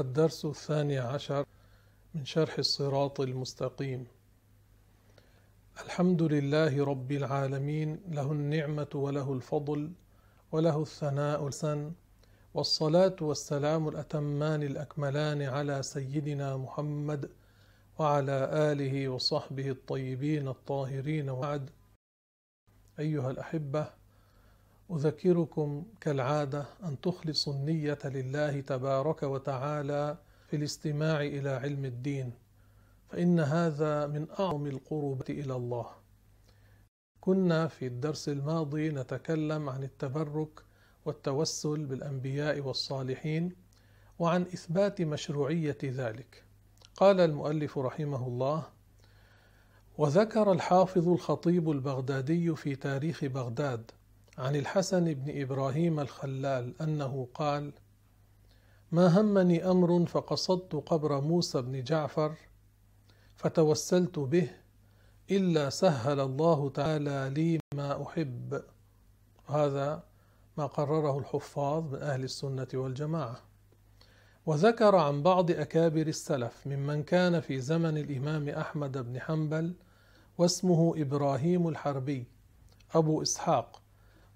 الدرس الثاني عشر من شرح الصراط المستقيم. الحمد لله رب العالمين له النعمة وله الفضل وله الثناء الحسن والصلاة والسلام الأتمان الأكملان على سيدنا محمد وعلى آله وصحبه الطيبين الطاهرين. وبعد أيها الأحبة أذكركم كالعادة أن تخلصوا النية لله تبارك وتعالى في الاستماع إلى علم الدين فإن هذا من أعظم القربة إلى الله. كنا في الدرس الماضي نتكلم عن التبرك والتوسل بالأنبياء والصالحين وعن إثبات مشروعية ذلك. قال المؤلف رحمه الله وذكر الحافظ الخطيب البغدادي في تاريخ بغداد عن الحسن بن إبراهيم الخلال أنه قال ما همني أمر فقصدت قبر موسى بن جعفر فتوسلت به إلا سهل الله تعالى لي ما أحب هذا ما قرره الحفاظ من أهل السنة والجماعة. وذكر عن بعض أكابر السلف ممن كان في زمن الإمام أحمد بن حنبل واسمه إبراهيم الحربي أبو إسحاق.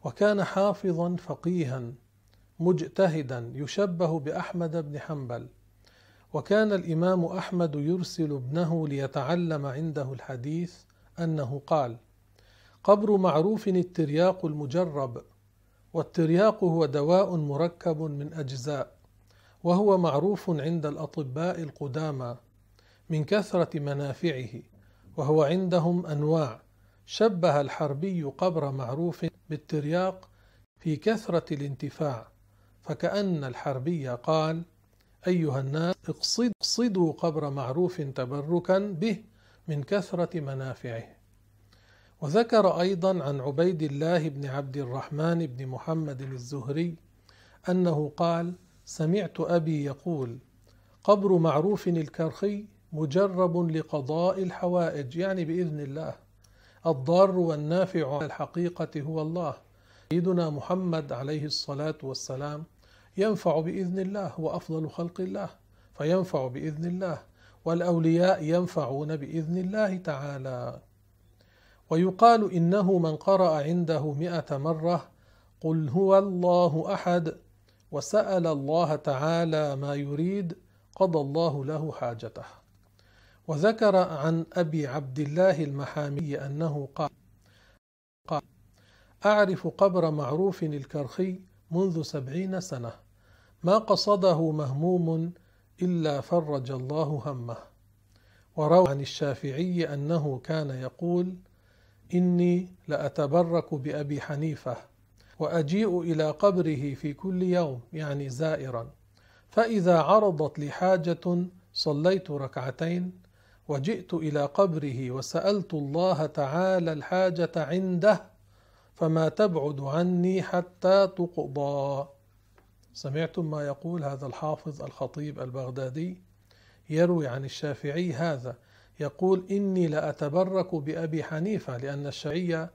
وكان حافظا فقيها مجتهدا يشبه بأحمد بن حنبل. وكان الإمام أحمد يرسل ابنه ليتعلم عنده الحديث أنه قال قبر معروف الترياق المجرب والترياق هو دواء مركب من أجزاء وهو معروف عند الأطباء القدامى من كثرة منافعه وهو عندهم أنواع شبه الحربي قبر معروف بالترياق في كثرة الانتفاع فكأن الحربي قال أيها الناس اقصدوا قبر معروف تبركا به من كثرة منافعه. وذكر أيضا عن عبيد الله بن عبد الرحمن بن محمد الزهري أنه قال سمعت أبي يقول قبر معروف الكرخي مجرب لقضاء الحوائج. يعني بإذن الله. الضار والنافع الحقيقة هو الله. سيدنا محمد عليه الصلاة والسلام ينفع بإذن الله هو أفضل خلق الله فينفع بإذن الله والأولياء ينفعون بإذن الله تعالى. ويقال إنه من قرأ عنده مئة مرة قل هو الله أحد وسأل الله تعالى ما يريد قضى الله له حاجته. وذكر عن أبي عبد الله المحامي أنه قال, قال أعرف قبر معروف الكرخي منذ سبعين سنة ما قصده مهموم إلا فرج الله همه. وروى عن الشافعي أنه كان يقول إني لأتبرك بأبي حنيفة وأجيء إلى قبره في كل يوم يعني زائرا فإذا عرضت لي حاجة صليت ركعتين وجئت إلى قبره وسألت الله تعالى الحاجة عنده فما تبعد عني حتى تقضى. سمعتم ما يقول هذا الحافظ الخطيب البغدادي؟ يروي عن الشافعي هذا يقول إني لأتبرك بأبي حنيفة لأن الشافعي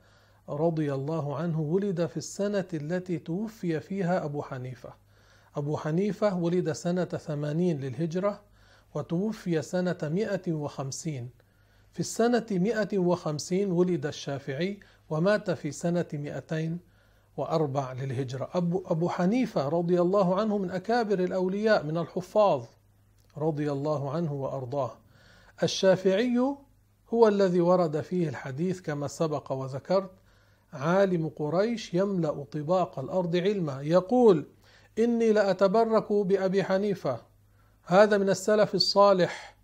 رضي الله عنه ولد في السنة التي توفي فيها أبو حنيفة. أبو حنيفة ولد سنة ثمانين للهجرة وتوفي سنة 150 في السنة 150 ولد الشافعي ومات في سنة 204 للهجرة. أبو, أبو حنيفة رضي الله عنه من أكابر الأولياء من الحفاظ رضي الله عنه وأرضاه. الشافعي هو الذي ورد فيه الحديث كما سبق وذكرت عالم قريش يملأ طباق الأرض علما. يقول إني لأتبرك بأبي حنيفة. هذا من السلف الصالح.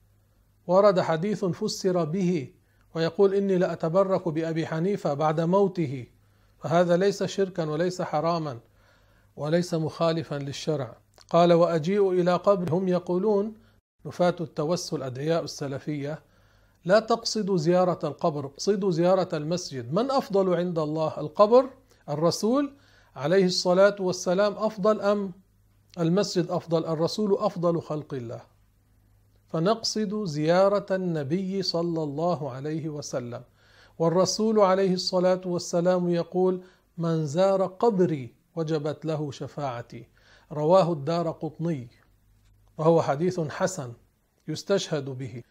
ورد حديث فسر به ويقول إني لأتبرك بأبي حنيفة بعد موته فهذا ليس شركا وليس حراما وليس مخالفا للشرع. قال وأجيء إلى قبر هم يقولون نفاة التوسل أدعياء السلفية. لا تقصدوا زيارة القبر اقصدوا زيارة المسجد. من أفضل عند الله القبر؟ الرسول. عليه الصلاة والسلام أفضل أم المسجد أفضل الرسول أفضل خلق الله. فنقصد زيارة النبي صلى الله عليه وسلم. والرسول عليه الصلاة والسلام يقول من زار قبري وجبت له شفاعتي. رواه الدار قطني وهو حديث حسن يستشهد به.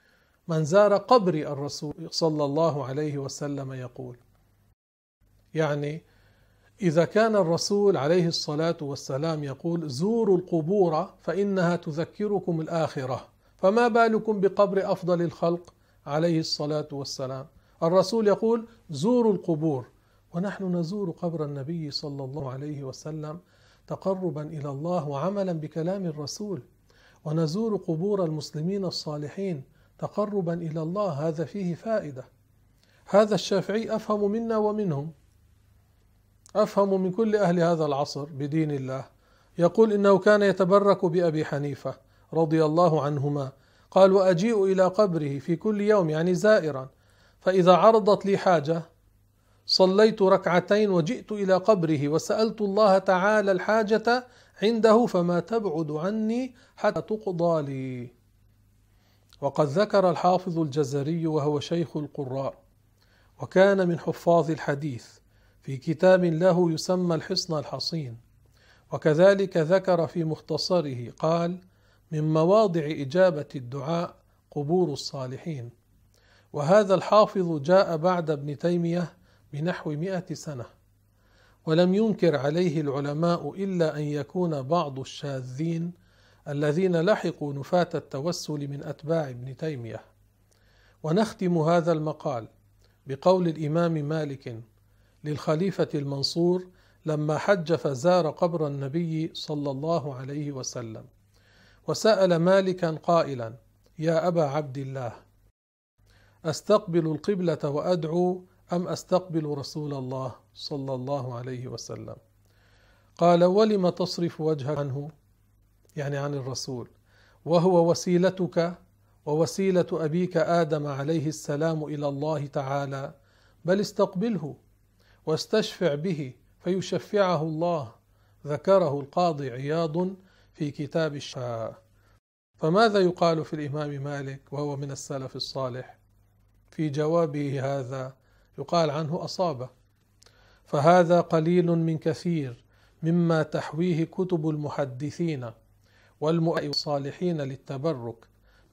من زار قبر الرسول صلى الله عليه وسلم يقول. يعني إذا كان الرسول عليه الصلاة والسلام يقول زوروا القبور فإنها تذكركم الآخرة فما بالكم بقبر أفضل الخلق؟ عليه الصلاة والسلام. الرسول يقول زوروا القبور. ونحن نزور قبر النبي صلى الله عليه وسلم تقربا إلى الله وعملا بكلام الرسول. ونزور قبور المسلمين الصالحين تقربا إلى الله. هذا فيه فائدة. هذا الشافعي أفهم منا ومنهم. أفهم من كل أهل هذا العصر بدين الله. يقول إنه كان يتبرك بأبي حنيفة رضي الله عنهما. قال واجيء إلى قبره في كل يوم يعني زائرا. فإذا عرضت لي حاجة صليت ركعتين وجئت إلى قبره وسألت الله تعالى الحاجة عنده فما تبعد عني حتى تقضى لي. وقد ذكر الحافظ الجزري وهو شيخ القراء وكان من حفاظ الحديث. في كتاب له يسمى الحصن الحصين وكذلك ذكر في مختصره قال من مواضع إجابة الدعاء قبور الصالحين وهذا الحافظ جاء بعد ابن تيمية بنحو مئة سنة ولم ينكر عليه العلماء إلا أن يكون بعض الشاذين الذين لحقوا نفاة التوسل من أتباع ابن تيمية. ونختم هذا المقال بقول الإمام مالك للخليفة المنصور لما حج فزار قبر النبي صلى الله عليه وسلم وسأل مالكا قائلا يا أبا عبد الله أستقبل القبلة وأدعو أم أستقبل رسول الله صلى الله عليه وسلم قال ولم تصرف وجهك عنه؟ يعني عن الرسول وهو وسيلتك ووسيلة أبيك آدم عليه السلام إلى الله تعالى بل استقبله واستشفع به فيشفعه الله. ذكره القاضي عياض في كتاب الشفاء فماذا يقال في الإمام مالك وهو من السلف الصالح؟ في جوابه هذا يقال عنه أصابه. فهذا قليل من كثير مما تحويه كتب المحدثين والصالحين للتبرك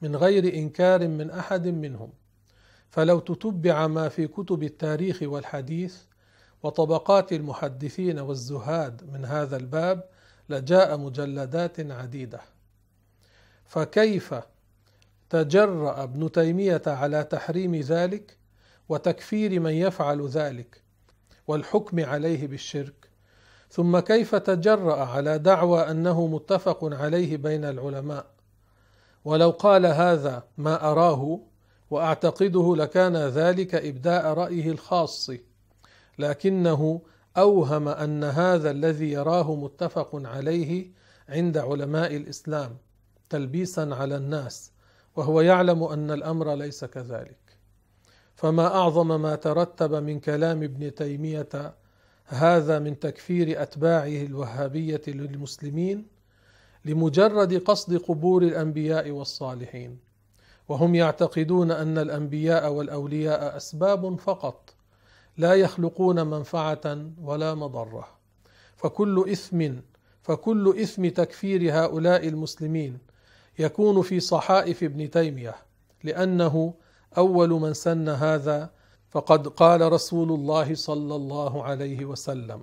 من غير إنكار من أحد منهم. فلو تتبع ما في كتب التاريخ والحديث وطبقات المحدثين والزهاد من هذا الباب لجاء مجلدات عديدة. فكيف تجرأ ابن تيمية على تحريم ذلك وتكفير من يفعل ذلك والحكم عليه بالشرك؟ ثم كيف تجرأ على دعوى أنه متفق عليه بين العلماء؟ ولو قال هذا ما أراه وأعتقده لكان ذلك إبداء رأيه الخاص. لكنه أوهم أن هذا الذي يراه متفق عليه عند علماء الإسلام تلبيسا على الناس وهو يعلم أن الأمر ليس كذلك. فما أعظم ما ترتب من كلام ابن تيمية هذا من تكفير أتباعه الوهابية للمسلمين لمجرد قصد قبور الأنبياء والصالحين وهم يعتقدون أن الأنبياء والأولياء أسباب فقط لا يخلقون منفعة ولا مضرة. فكل إثم فكل إثم تكفير هؤلاء المسلمين يكون في صحائف ابن تيمية لأنه أول من سن هذا فقد قال رسول الله صلى الله عليه وسلم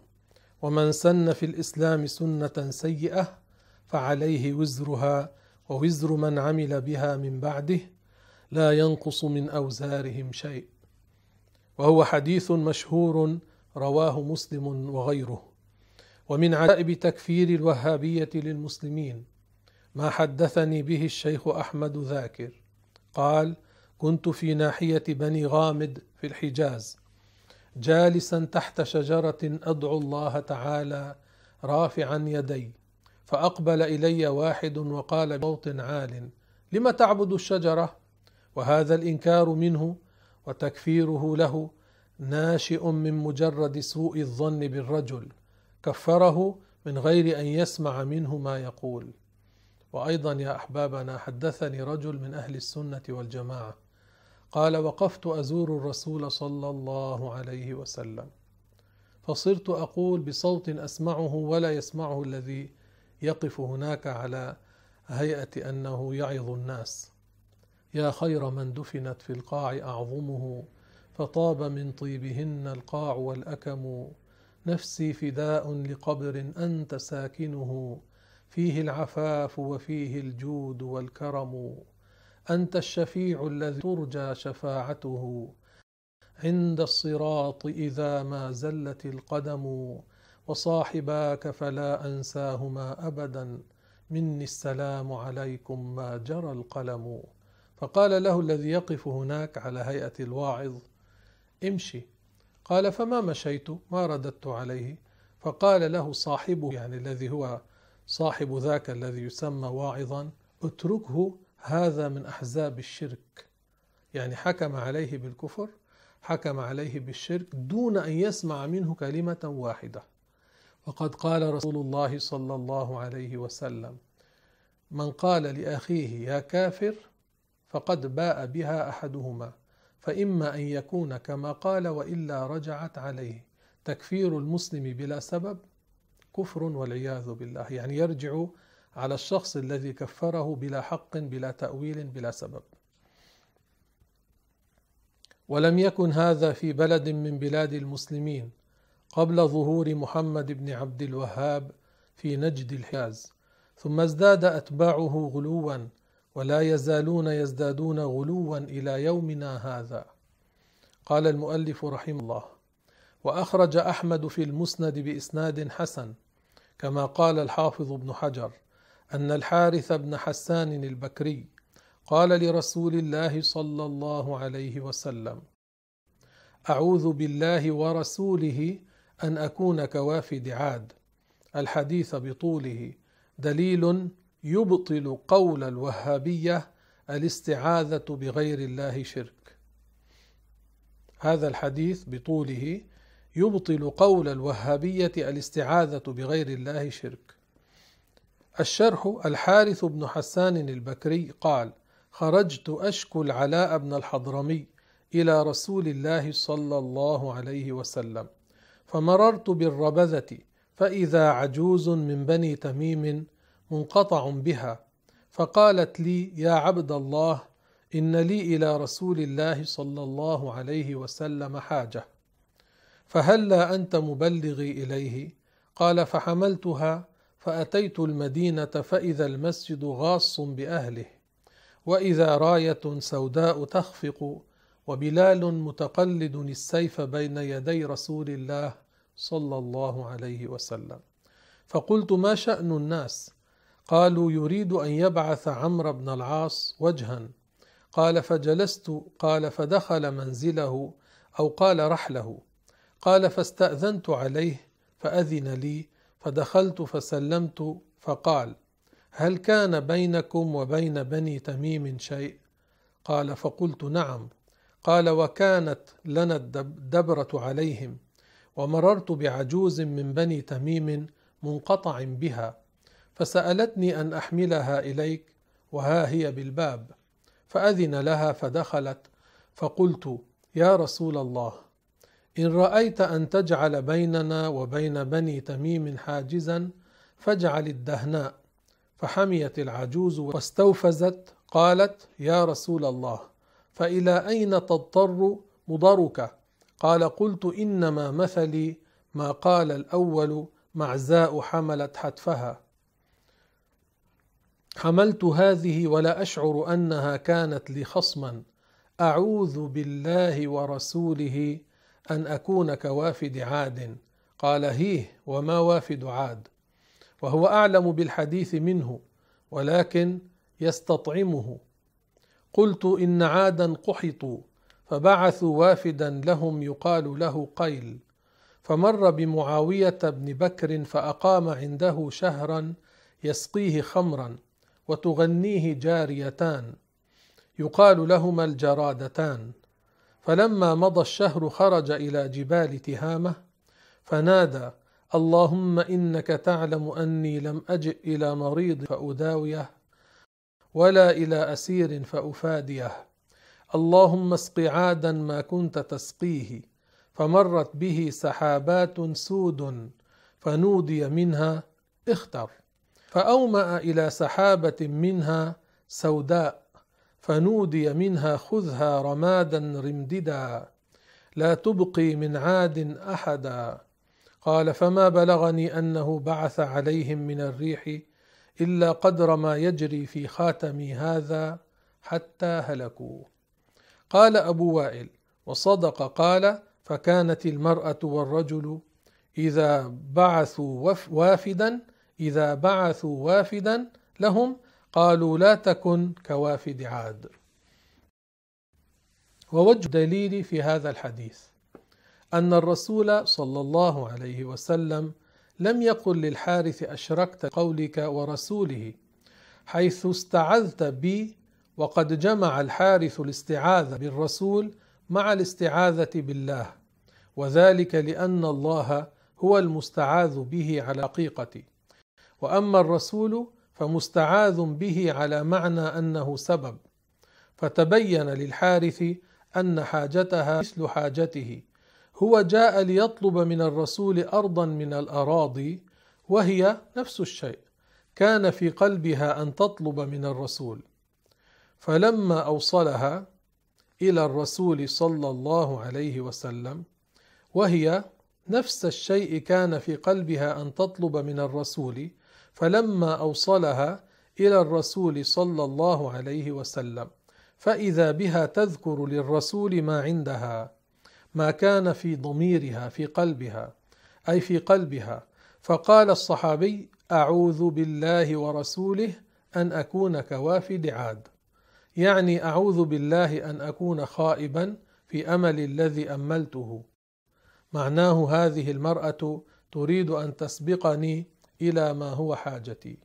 ومن سن في الإسلام سنة سيئة فعليه وزرها ووزر من عمل بها من بعده لا ينقص من أوزارهم شيء. وهو حديث مشهور رواه مسلم وغيره. ومن عجائب تكفير الوهابية للمسلمين ما حدثني به الشيخ أحمد ذاكر. قال كنت في ناحية بني غامد في الحجاز جالسا تحت شجرة أدعو الله تعالى رافعا يدي فأقبل إلي واحد وقال بصوت عال لم تعبد الشجرة؟ وهذا الإنكار منه وتكفيره له ناشئ من مجرد سوء الظن بالرجل كفره من غير أن يسمع منه ما يقول. وأيضا يا أحبابنا حدثني رجل من أهل السنة والجماعة قال وقفت أزور الرسول صلى الله عليه وسلم فصرت أقول بصوت أسمعه ولا يسمعه الذي يقف هناك على هيئة أنه يعظ الناس. يا خير من دفنت في القاع أعظمه فطاب من طيبهن القاع والأكم. نفسي فداء لقبر أنت ساكنه فيه العفاف وفيه الجود والكرم. أنت الشفيع الذي ترجى شفاعته. عند الصراط إذا ما زلت القدم وصاحباك فلا أنساهما أبدا. مني السلام عليكم ما جرى القلم. فقال له الذي يقف هناك على هيئة الواعظ امشي. قال فما مشيت؟ ما رددت عليه. فقال له صاحبه يعني الذي هو صاحب ذاك الذي يسمى واعظا اتركه هذا من أحزاب الشرك. يعني حكم عليه بالكفر حكم عليه بالشرك دون أن يسمع منه كلمة واحدة. وقد قال رسول الله صلى الله عليه وسلم من قال لأخيه يا كافر فقد باء بها أحدهما فإما أن يكون كما قال وإلا رجعت عليه. تكفير المسلم بلا سبب كفر والعياذ بالله يعني يرجع على الشخص الذي كفره بلا حق بلا تأويل بلا سبب. ولم يكن هذا في بلد من بلاد المسلمين قبل ظهور محمد بن عبد الوهاب في نجد الحجاز ثم ازداد أتباعه غلوا ولا يزالون يزدادون غلوا إلى يومنا هذا. قال المؤلف رحمه الله وأخرج أحمد في المسند بإسناد حسن كما قال الحافظ ابن حجر أن الحارث بن حسان البكري قال لرسول الله صلى الله عليه وسلم أعوذ بالله ورسوله أن أكون كوافد عاد. الحديث بطوله دليل يبطل قول الوهابية الاستعاذة بغير الله شرك. هذا الحديث بطوله يبطل قول الوهابية الاستعاذة بغير الله شرك. الشرح الحارث بن حسان البكري قال خرجت أشكو العلاء بن الحضرمي إلى رسول الله صلى الله عليه وسلم فمررت بالربذة فإذا عجوز من بني تميم منقطع بها. فقالت لي يا عبد الله إن لي إلى رسول الله صلى الله عليه وسلم حاجة. فهلا أنت مبلغي اليه قال فحملتها فأتيت المدينة فإذا المسجد غاص بأهله. وإذا راية سوداء تخفق وبلال متقلد السيف بين يدي رسول الله صلى الله عليه وسلم. فقلت ما شأن الناس؟ قالوا يريد أن يبعث عمرو بن العاص وجها. قال فجلست قال فدخل منزله أو قال رحله. قال فاستأذنت عليه فأذن لي فدخلت فسلمت فقال هل كان بينكم وبين بني تميم شيء؟ قال فقلت نعم. قال وكانت لنا الدبره عليهم ومررت بعجوز من بني تميم منقطع بها. فسألتني أن أحملها إليك وها هي بالباب. فأذن لها فدخلت فقلت يا رسول الله إن رأيت أن تجعل بيننا وبين بني تميم حاجزا فاجعل الدهناء. فحميت العجوز واستوفزت قالت يا رسول الله فإلى أين تضطر مضرك؟ قال قلت إنما مثلي ما قال الأول معزاء حملت حتفها. حملت هذه ولا أشعر أنها كانت لي خصما. أعوذ بالله ورسوله أن أكون كوافد عاد. قال هيه وما وافد عاد. وهو أعلم بالحديث منه ولكن يستطعمه. قلت إن عادا قحطوا فبعثوا وافدا لهم يقال له قيل. فمر بمعاوية بن بكر فأقام عنده شهرا يسقيه خمرا. وتغنيه جاريتان يقال لهما الجرادتان. فلما مضى الشهر خرج إلى جبال تهامة فنادى اللهم إنك تعلم أني لم أجئ إلى مريض فأداويه ولا إلى أسير فأفاديه. اللهم اسق عادا ما كنت تسقيه فمرت به سحابات سود فنودي منها اختر. فأومأ إلى سحابة منها سوداء فنودي منها خذها رمادا رمددا لا تبقي من عاد أحدا. قال فما بلغني أنه بعث عليهم من الريح إلا قدر ما يجري في خاتمي هذا حتى هلكوا. قال أبو وائل وصدق قال فكانت المرأة والرجل إذا بعثوا وافدا إذا بعثوا وافدا لهم قالوا لا تكن كوافد عاد. ووجه دليل في هذا الحديث أن الرسول صلى الله عليه وسلم لم يقل للحارث أشركت قولك ورسوله حيث استعذت بي وقد جمع الحارث الاستعاذة بالرسول مع الاستعاذة بالله وذلك لأن الله هو المستعاذ به على حقيقة وأما الرسول فمستعاذ به على معنى أنه سبب فتبين للحارث أن حاجتها مثل حاجته. هو جاء ليطلب من الرسول أرضا من الأراضي وهي نفس الشيء. كان في قلبها أن تطلب من الرسول. فلما أوصلها إلى الرسول صلى الله عليه وسلم وهي نفس الشيء كان في قلبها أن تطلب من الرسول فلما أوصلها إلى الرسول صلى الله عليه وسلم فإذا بها تذكر للرسول ما عندها ما كان في ضميرها في قلبها أي في قلبها. فقال الصحابي أعوذ بالله ورسوله أن أكون كوافد عاد يعني أعوذ بالله أن أكون خائبا في أمل الذي أملته. معناه هذه المرأة تريد أن تسبقني إلى ما هو حاجتي.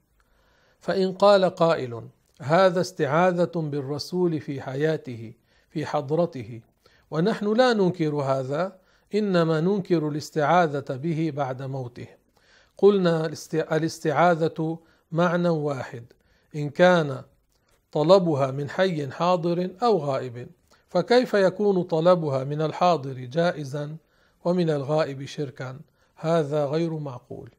فإن قال قائل هذا استعاذة بالرسول في حياته في حضرته. ونحن لا ننكر هذا إنما ننكر الاستعاذة به بعد موته. قلنا الاستعاذة معنى واحد. إن كان طلبها من حي حاضر أو غائب فكيف يكون طلبها من الحاضر جائزا ومن الغائب شركا؟ هذا غير معقول.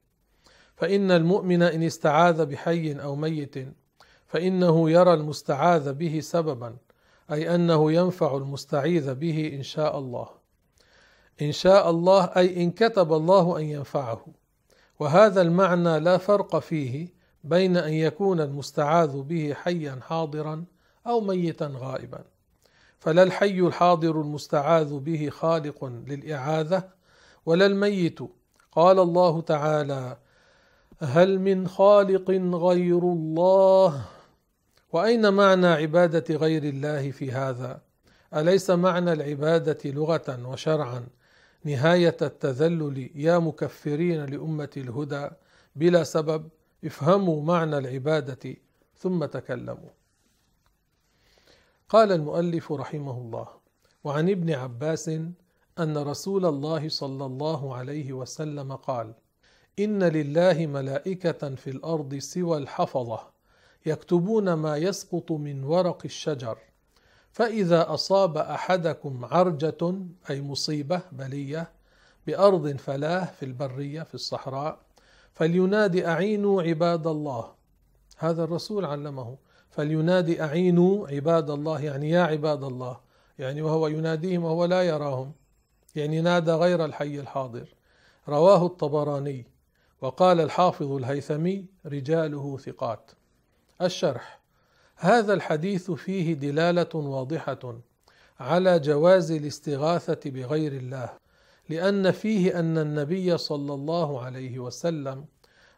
فإن المؤمن إن استعاذ بحي أو ميت فإنه يرى المستعاذ به سببا أي أنه ينفع المستعيذ به إن شاء الله. إن شاء الله أي إن كتب الله أن ينفعه. وهذا المعنى لا فرق فيه بين أن يكون المستعاذ به حيا حاضرا أو ميتا غائبا. فلا الحي الحاضر المستعاذ به خالق للإعاذة ولا الميت. قال الله تعالى هل من خالق غير الله؟ وأين معنى عبادة غير الله في هذا؟ أليس معنى العبادة لغة وشرعا؟ نهاية التذلل يا مكفرين لأمة الهدى. بلا سبب افهموا معنى العبادة ثم تكلموا. قال المؤلف رحمه الله وعن ابن عباس أن رسول الله صلى الله عليه وسلم قال ان لله ملائكه في الأرض سوى الحفظه يكتبون ما يسقط من ورق الشجر. فإذا أصاب أحدكم عرجة أي مصيبة بلية بأرض فلاه في البرية في الصحراء فلينادي أعينوا عباد الله. هذا الرسول علمه. فلينادي أعينوا عباد الله يعني يا عباد الله يعني وهو يناديهم وهو لا يراهم يعني نادى غير الحي الحاضر. رواه الطبراني. وقال الحافظ الهيثمي رجاله ثقات. الشرح هذا الحديث فيه دلالة واضحة على جواز الاستغاثة بغير الله لأن فيه أن النبي صلى الله عليه وسلم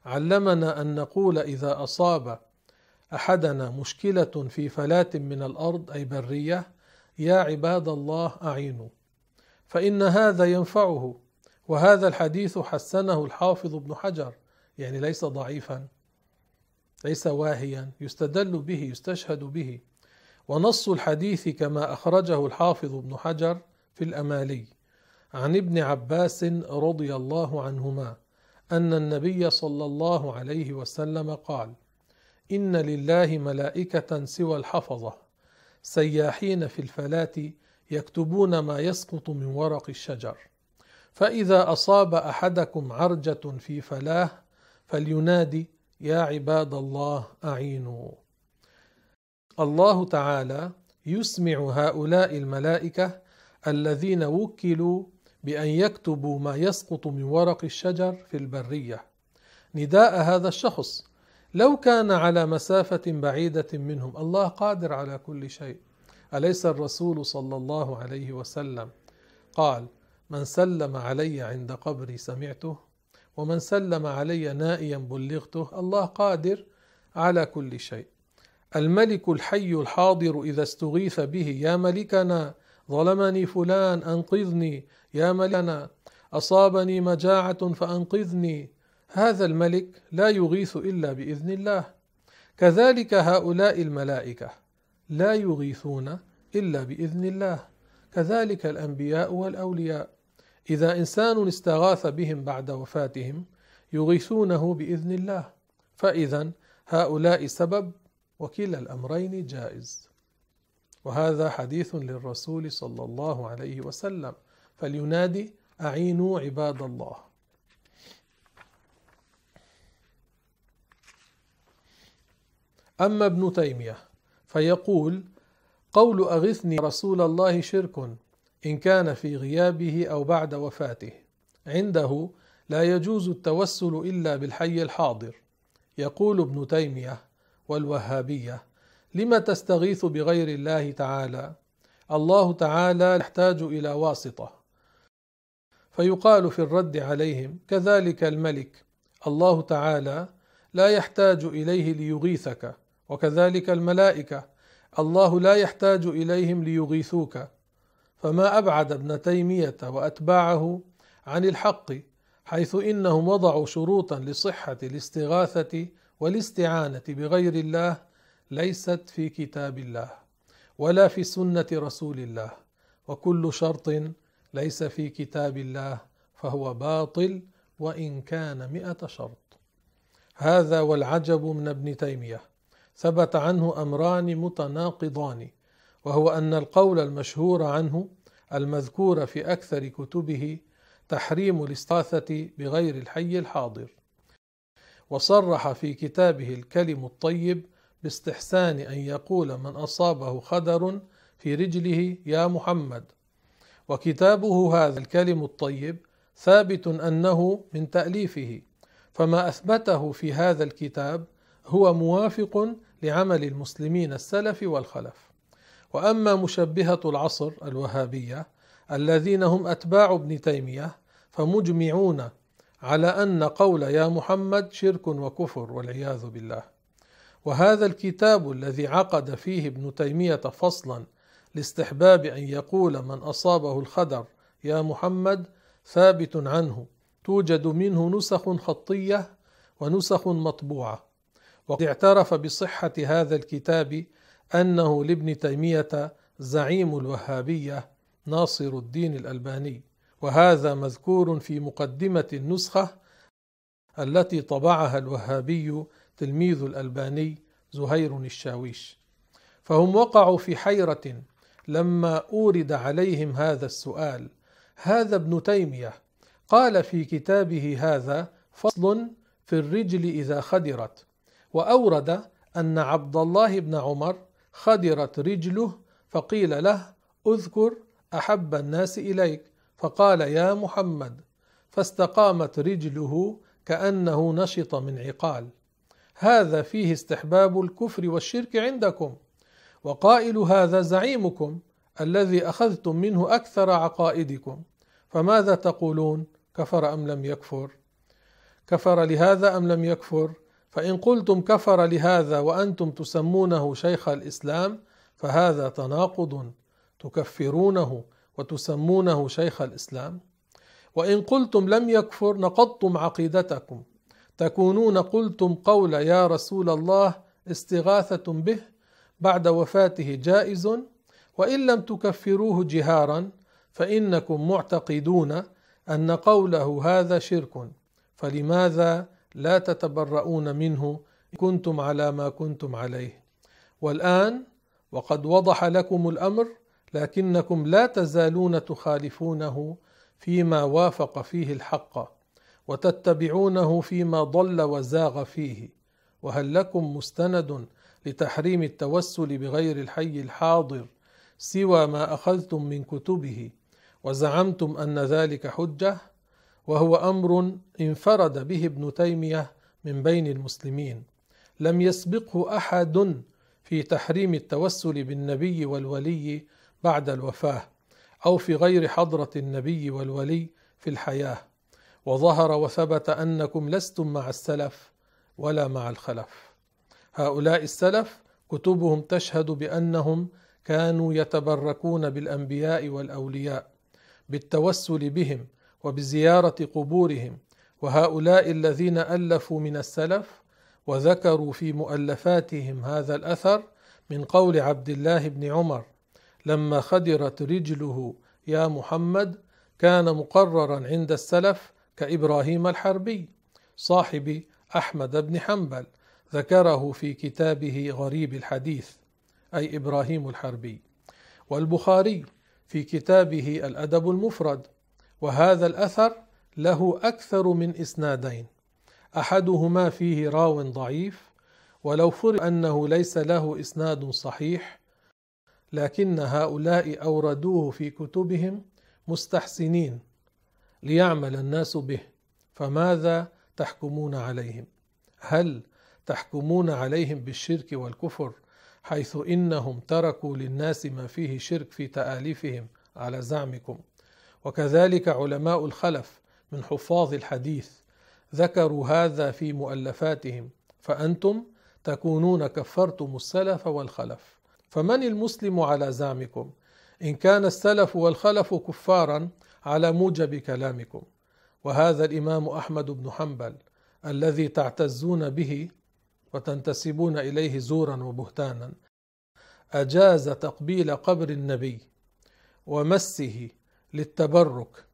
علمنا أن نقول إذا أصاب أحدنا مشكلة في فلاة من الأرض أي برية يا عباد الله أعينوا فإن هذا ينفعه. وهذا الحديث حسنه الحافظ ابن حجر يعني ليس ضعيفا ليس واهيا يستدل به يستشهد به. ونص الحديث كما أخرجه الحافظ ابن حجر في الأمالي عن ابن عباس رضي الله عنهما أن النبي صلى الله عليه وسلم قال إن لله ملائكة سوى الحفظة سياحين في الفلاة يكتبون ما يسقط من ورق الشجر. فإذا أصاب أحدكم عرجة في فلاه فلينادي يا عباد الله أعينوا. الله تعالى يسمع هؤلاء الملائكة الذين وكلوا بأن يكتبوا ما يسقط من ورق الشجر في البرية. نداء هذا الشخص. لو كان على مسافة بعيدة منهم الله قادر على كل شيء. أليس الرسول صلى الله عليه وسلم؟ قال من سلم علي عند قبري سمعته ومن سلم علي نائيا بلغته الله قادر على كل شيء. الملك الحي الحاضر إذا استغيث به يا ملكنا ظلمني فلان أنقذني. يا ملكنا أصابني مجاعة فأنقذني. هذا الملك لا يغيث إلا بإذن الله. كذلك هؤلاء الملائكة لا يغيثون إلا بإذن الله. كذلك الأنبياء والأولياء. إذا إنسان استغاث بهم بعد وفاتهم يغيثونه بإذن الله. فإذا هؤلاء سبب وكلا الأمرين جائز. وهذا حديث للرسول صلى الله عليه وسلم. فلينادي أعينوا عباد الله. أما ابن تيمية فيقول قول أغثني رسول الله شرك. إن كان في غيابه أو بعد وفاته. عنده لا يجوز التوسل إلا بالحي الحاضر. يقول ابن تيمية والوهابية لم تستغيث بغير الله تعالى؟ الله تعالى يحتاج إلى واسطة. فيقال في الرد عليهم كذلك الملك الله تعالى لا يحتاج إليه ليغيثك وكذلك الملائكة الله لا يحتاج إليهم ليغيثوك. فما أبعد ابن تيمية وأتباعه عن الحق حيث إنهم وضعوا شروطا لصحة الاستغاثة والاستعانة بغير الله ليست في كتاب الله ولا في سنة رسول الله وكل شرط ليس في كتاب الله فهو باطل وإن كان مئة شرط. هذا والعجب من ابن تيمية ثبت عنه أمران متناقضان وهو أن القول المشهور عنه المذكور في أكثر كتبه تحريم الاستغاثة بغير الحي الحاضر وصرح في كتابه الكلم الطيب باستحسان أن يقول من أصابه خدر في رجله يا محمد. وكتابه هذا الكلم الطيب ثابت أنه من تأليفه فما أثبته في هذا الكتاب هو موافق لعمل المسلمين السلف والخلف. وأما مشبهة العصر الوهابية الذين هم أتباع ابن تيمية فمجمعون على أن قول يا محمد شرك وكفر والعياذ بالله. وهذا الكتاب الذي عقد فيه ابن تيمية فصلا لاستحباب أن يقول من أصابه الخدر يا محمد ثابت عنه توجد منه نسخ خطية ونسخ مطبوعة. وقد اعترف بصحة هذا الكتاب أنه لابن تيمية زعيم الوهابية ناصر الدين الألباني وهذا مذكور في مقدمة النسخة التي طبعها الوهابي تلميذ الألباني زهير الشاويش. فهم وقعوا في حيرة لما أورد عليهم هذا السؤال هذا ابن تيمية؟ قال في كتابه هذا فصل في الرجل إذا خدرت وأورد أن عبد الله بن عمر خدرت رجله فقيل له أذكر أحب الناس إليك. فقال يا محمد. فاستقامت رجله كأنه نشط من عقال. هذا فيه استحباب الكفر والشرك عندكم. وقائل هذا زعيمكم الذي أخذتم منه أكثر عقائدكم. فماذا تقولون؟ كفر أم لم يكفر؟ كفر لهذا أم لم يكفر؟ فإن قلتم كفر لهذا وأنتم تسمونه شيخ الإسلام فهذا تناقض تكفرونه وتسمونه شيخ الإسلام. وإن قلتم لم يكفر نقضتم عقيدتكم. تكونون قلتم قول يا رسول الله استغاثة به بعد وفاته جائز وإن لم تكفروه جهارا فإنكم معتقدون أن قوله هذا شرك. فلماذا لا تتبرؤون منه. كنتم على ما كنتم عليه. والآن وقد وضح لكم الأمر لكنكم لا تزالون تخالفونه فيما وافق فيه الحق وتتبعونه فيما ضل وزاغ فيه. وهل لكم مستند لتحريم التوسل بغير الحي الحاضر سوى ما أخذتم من كتبه وزعمتم أن ذلك حجة؟ وهو أمر انفرد به ابن تيمية من بين المسلمين. لم يسبقه أحد في تحريم التوسل بالنبي والولي بعد الوفاة أو في غير حضرة النبي والولي في الحياة. وظهر وثبت أنكم لستم مع السلف ولا مع الخلف. هؤلاء السلف كتبهم تشهد بأنهم كانوا يتبركون بالأنبياء والأولياء بالتوسل بهم وبزيارة قبورهم وهؤلاء الذين ألفوا من السلف وذكروا في مؤلفاتهم هذا الأثر من قول عبد الله بن عمر لما خدرت رجله يا محمد كان مقررا عند السلف كإبراهيم الحربي صاحب أحمد بن حنبل ذكره في كتابه غريب الحديث أي إبراهيم الحربي. والبخاري في كتابه الأدب المفرد وهذا الأثر له أكثر من إسنادين. أحدهما فيه راو ضعيف ولو فرض أنه ليس له إسناد صحيح لكن هؤلاء أوردوه في كتبهم مستحسنين ليعمل الناس به فماذا تحكمون عليهم؟ هل تحكمون عليهم بالشرك والكفر حيث إنهم تركوا للناس ما فيه شرك في تآليفهم على زعمكم؟ وكذلك علماء الخلف من حفاظ الحديث ذكروا هذا في مؤلفاتهم فأنتم تكونون كفرتم السلف والخلف. فمن المسلم على زعمكم؟ إن كان السلف والخلف كفارا على موجب كلامكم. وهذا الإمام أحمد بن حنبل الذي تعتزون به وتنتسبون إليه زورا وبهتانا أجاز تقبيل قبر النبي ومسه للتبرك.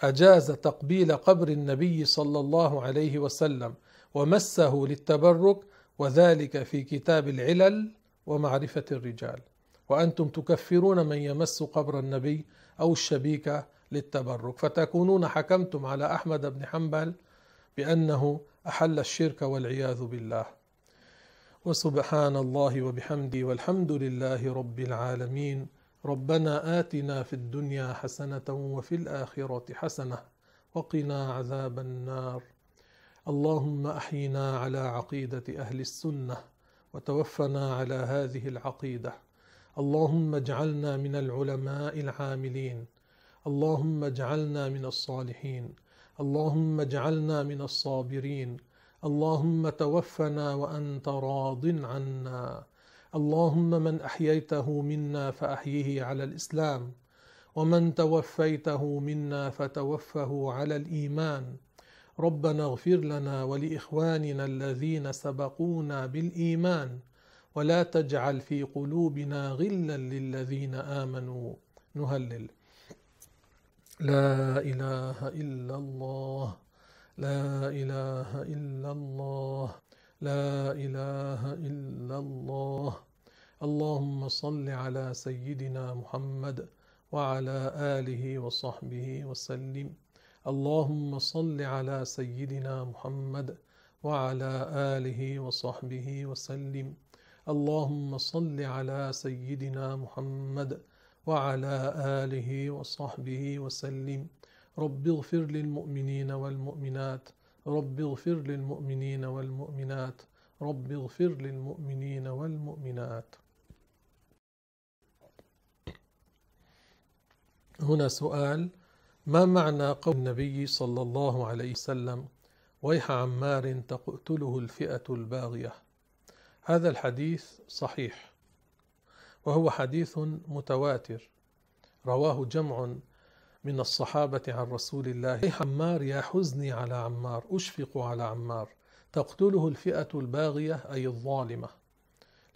أجاز تقبيل قبر النبي صلى الله عليه وسلم ومسه للتبرك وذلك في كتاب العلل ومعرفة الرجال. وأنتم تكفرون من يمس قبر النبي أو الشبيك للتبرك. فتكونون حكمتم على أحمد بن حنبل بأنه أحل الشرك والعياذ بالله. وسبحان الله وبحمده والحمد لله رب العالمين. ربنا آتنا في الدنيا حسنة وفي الآخرة حسنة وقنا عذاب النار. اللهم أحينا على عقيدة أهل السنة وتوفنا على هذه العقيدة. اللهم اجعلنا من العلماء العاملين. اللهم اجعلنا من الصالحين. اللهم اجعلنا من الصابرين. اللهم توفنا وأنت راض عنا. اللهم من أحييته منا فاحيه على الإسلام ومن توفيته منا فتوفه على الإيمان. ربنا اغفر لنا ولإخواننا الذين سبقونا بالإيمان ولا تجعل في قلوبنا غلا للذين آمنوا. نهلل. لا إله إلا الله. لا إله إلا الله. لا إله إلا الله. اللهم صل على سيدنا محمد وعلى آله وصحبه وسلم. اللهم صل على سيدنا محمد وعلى آله وصحبه وسلم. اللهم صل على سيدنا محمد وعلى آله وصحبه وسلم. رب اغفر للمؤمنين والمؤمنات رب اغفر للمؤمنين والمؤمنات. رب اغفر للمؤمنين والمؤمنات. هنا سؤال ما معنى قول النبي صلى الله عليه وسلم ويح عمار تقتله الفئة الباغية هذا الحديث صحيح وهو حديث متواتر رواه جمع من الصحابة عن رسول الله عمار يا حزني على عمار أشفق على عمار تقتله الفئة الباغية أي الظالمة.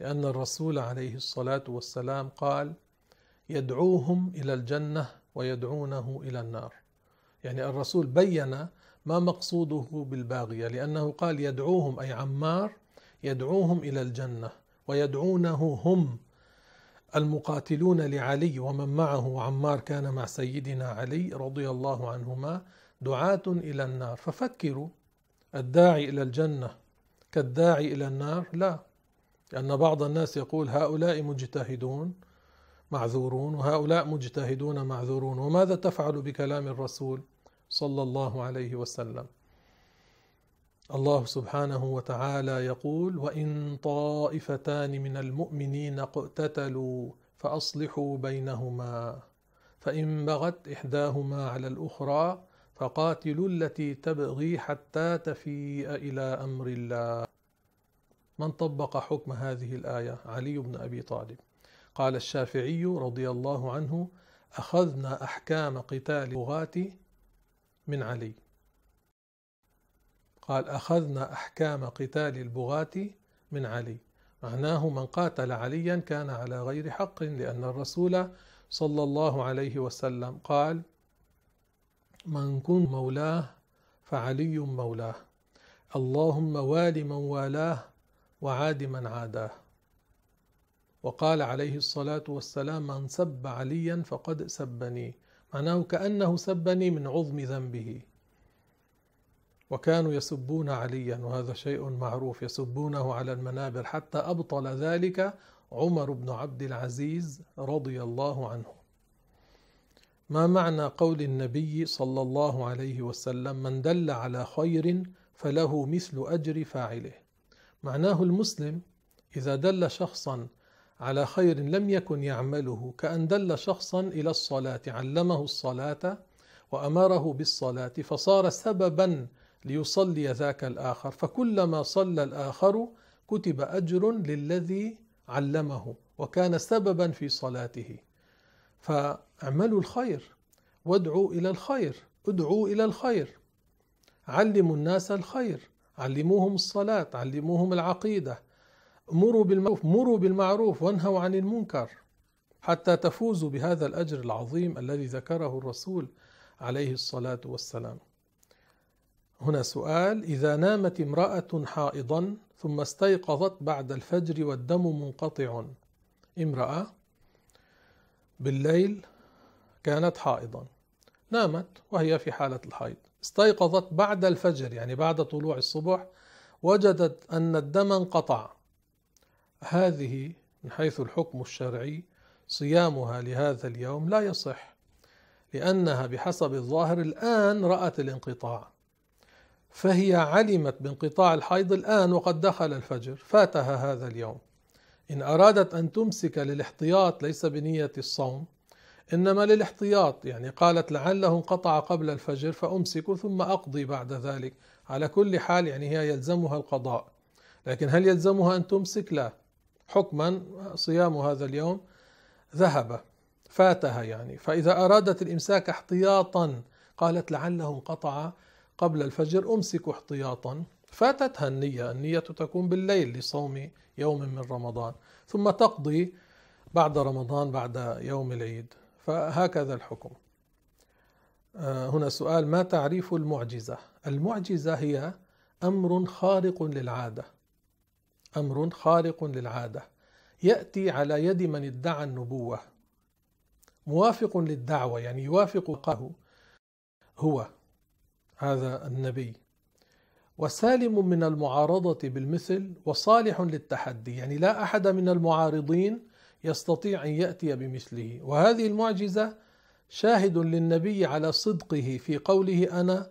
لأن الرسول عليه الصلاة والسلام قال يدعوهم إلى الجنة ويدعونه إلى النار. يعني الرسول بين ما مقصوده بالباغية لأنه قال يدعوهم أي عمار يدعوهم إلى الجنة ويدعونه هم المقاتلون لعلي ومن معه عمار كان مع سيدنا علي رضي الله عنهما دعاة إلى النار. ففكروا الداعي إلى الجنة كالداعي إلى النار لا لأن بعض الناس يقول هؤلاء مجتهدون معذورون وهؤلاء مجتهدون معذورون وماذا تفعل بكلام الرسول صلى الله عليه وسلم؟ الله سبحانه وتعالى يقول وإن طائفتان من المؤمنين اقتتلوا فأصلحوا بينهما فإن بغت إحداهما على الأخرى فقاتلوا التي تبغي حتى تفيء إلى أمر الله. من طبق حكم هذه الآية؟ علي بن أبي طالب. قال الشافعي رضي الله عنه أخذنا أحكام قتال البغاه من علي. قال أخذنا أحكام قتال البغاة من علي. معناه من قاتل عليا كان على غير حق لأن الرسول صلى الله عليه وسلم قال من كن مولاه فعلي مولاه اللهم وال من والاه وعاد من عاداه. وقال عليه الصلاة والسلام من سب عليا فقد سبني. معناه كأنه سبني من عظم ذنبه. وكانوا يسبون عليا وهذا شيء معروف يسبونه على المنابر. حتى أبطل ذلك عمر بن عبد العزيز رضي الله عنه. ما معنى قول النبي صلى الله عليه وسلم من دل على خير فله مثل أجر فاعله معناه المسلم إذا دل شخصا على خير لم يكن يعمله كأن دل شخصا إلى الصلاة علمه الصلاة وأمره بالصلاة فصار سببا ليصلي ذاك الآخر. فكلما صلى الآخر كتب أجر للذي علمه وكان سببا في صلاته. فاعملوا الخير وادعوا إلى الخير ادعوا إلى الخير. علموا الناس الخير علموهم الصلاة علموهم العقيدة. مروا بالمعروف مروا بالمعروف وانهوا عن المنكر. حتى تفوزوا بهذا الأجر العظيم الذي ذكره الرسول عليه الصلاة والسلام. هنا سؤال إذا نامت امرأة حائضا ثم استيقظت بعد الفجر والدم منقطع امرأة بالليل كانت حائضا نامت وهي في حالة الحيض استيقظت بعد الفجر يعني بعد طلوع الصبح وجدت أن الدم انقطع. هذه من حيث الحكم الشرعي صيامها لهذا اليوم لا يصح لأنها بحسب الظاهر الآن رأت الانقطاع. فهي علمت بانقطاع الحيض الآن وقد دخل الفجر. فاتها هذا اليوم. إن أرادت أن تمسك للاحتياط ليس بنية الصوم إنما للاحتياط يعني قالت لعله انقطع قبل الفجر فأمسك ثم أقضي بعد ذلك. على كل حال يعني هي يلزمها القضاء. لكن هل يلزمها أن تمسك؟ لا. حكما صيام هذا اليوم ذهب. فاتها يعني. فإذا أرادت الإمساك احتياطا قالت لعله انقطع قبل الفجر أمسك احتياطا. فاتتها النية. النية تكون بالليل لصوم يوم من رمضان. ثم تقضي بعد رمضان بعد يوم العيد. فهكذا الحكم. آه، هنا سؤال ما تعريف المعجزة؟ المعجزة هي أمر خارق للعادة. أمر خارق للعادة. يأتي على يد من ادعى النبوة. موافق للدعوة يعني يوافق هو هذا النبي. وسالم من المعارضة بالمثل وصالح للتحدي يعني لا أحد من المعارضين يستطيع أن يأتي بمثله. وهذه المعجزة شاهد للنبي على صدقه في قوله أنا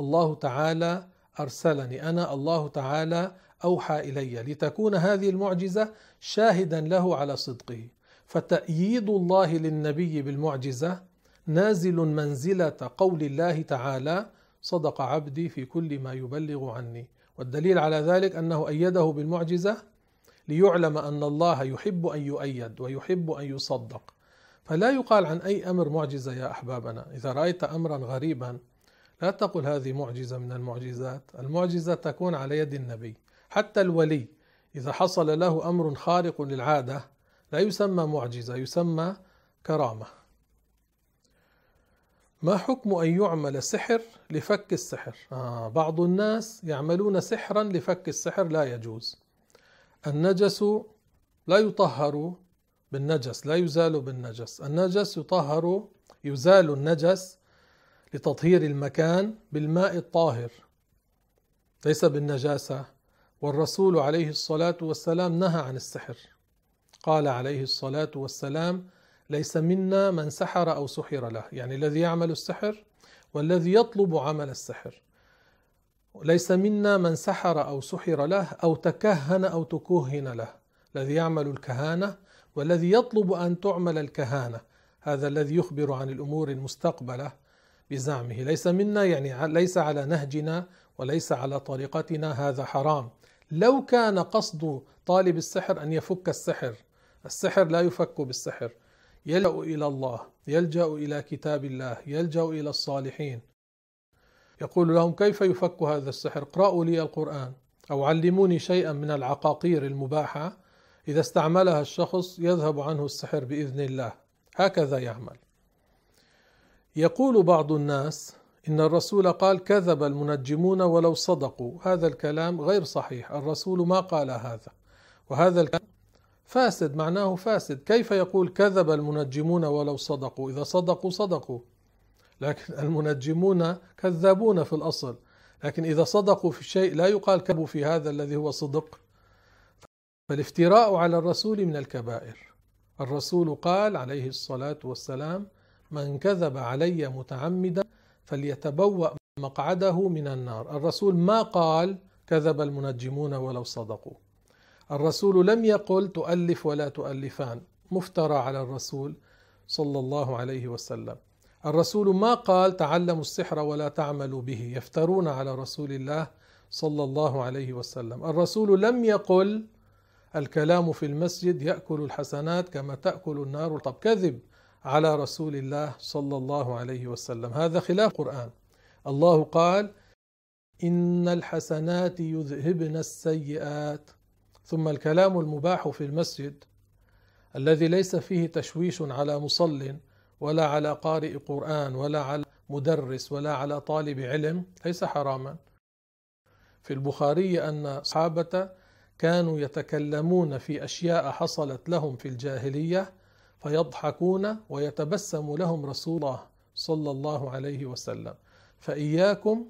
الله تعالى أرسلني أنا الله تعالى أوحى إلي. لتكون هذه المعجزة شاهدا له على صدقه. فتأييد الله للنبي بالمعجزة نازل منزلة قول الله تعالى صدق عبدي في كل ما يبلغ عني. والدليل على ذلك أنه أيده بالمعجزة ليعلم أن الله يحب أن يؤيد ويحب أن يصدق. فلا يقال عن أي أمر معجزة يا أحبابنا. إذا رأيت أمرا غريبا لا تقل هذه معجزة من المعجزات. المعجزة تكون على يد النبي. حتى الولي إذا حصل له أمر خارق للعادة لا يسمى معجزة يسمى كرامة. ما حكم أن يعمل سحر لفك السحر؟ آه بعض الناس يعملون سحرا لفك السحر لا يجوز. النجس لا يطهر بالنجس لا يزال بالنجس. النجس يطهر يزال النجس لتطهير المكان بالماء الطاهر. ليس بالنجاسة. والرسول عليه الصلاة والسلام نهى عن السحر. قال عليه الصلاة والسلام ليس منا من سحر أو سحر له. يعني الذي يعمل السحر والذي يطلب عمل السحر. ليس منا من سحر أو سحر له أو تكهن أو تكهن له. الذي يعمل الكهانة والذي يطلب أن تعمل الكهانة. هذا الذي يخبر عن الأمور المستقبلة بزعمه. ليس منا يعني ليس على نهجنا وليس على طريقتنا. هذا حرام. لو كان قصد طالب السحر أن يفك السحر السحر لا يفك بالسحر. يلجأ إلى الله يلجأ إلى كتاب الله يلجأ إلى الصالحين. يقول لهم كيف يفك هذا السحر؟ اقرأوا لي القرآن أو علموني شيئا من العقاقير المباحة. إذا استعملها الشخص يذهب عنه السحر بإذن الله. هكذا يعمل. يقول بعض الناس إن الرسول قال كذب المنجمون ولو صدقوا. هذا الكلام غير صحيح. الرسول ما قال هذا. وهذا الكلام فاسد معناه فاسد. كيف يقول كذب المنجمون ولو صدقوا؟ إذا صدقوا صدقوا. لكن المنجمون كذابون في الأصل. لكن إذا صدقوا في شيء لا يقال كذبوا في هذا الذي هو صدق. فالافتراء على الرسول من الكبائر. الرسول قال عليه الصلاة والسلام من كذب علي متعمدا فليتبوأ مقعده من النار. الرسول ما قال كذب المنجمون ولو صدقوا. الرسول لم يقل تؤلف ولا تؤلفان. مفترى على الرسول صلى الله عليه وسلم. الرسول ما قال تعلموا السحر ولا تعملوا به. يفترون على رسول الله صلى الله عليه وسلم. الرسول لم يقل الكلام في المسجد يأكل الحسنات كما تأكل النار. طب كذب على رسول الله صلى الله عليه وسلم. هذا خلاف القران الله قال إن الحسنات يذهبن السيئات. ثم الكلام المباح في المسجد الذي ليس فيه تشويش على مصل ولا على قارئ قرآن ولا على مدرس ولا على طالب علم ليس حراما. في البخاري أن الصحابه كانوا يتكلمون في أشياء حصلت لهم في الجاهلية فيضحكون ويتبسم لهم رسول الله صلى الله عليه وسلم. فإياكم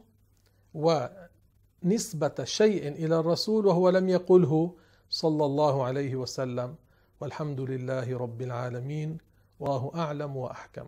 ونسبة شيء إلى الرسول وهو لم يقله صلى الله عليه وسلم والحمد لله رب العالمين والله أعلم وأحكم.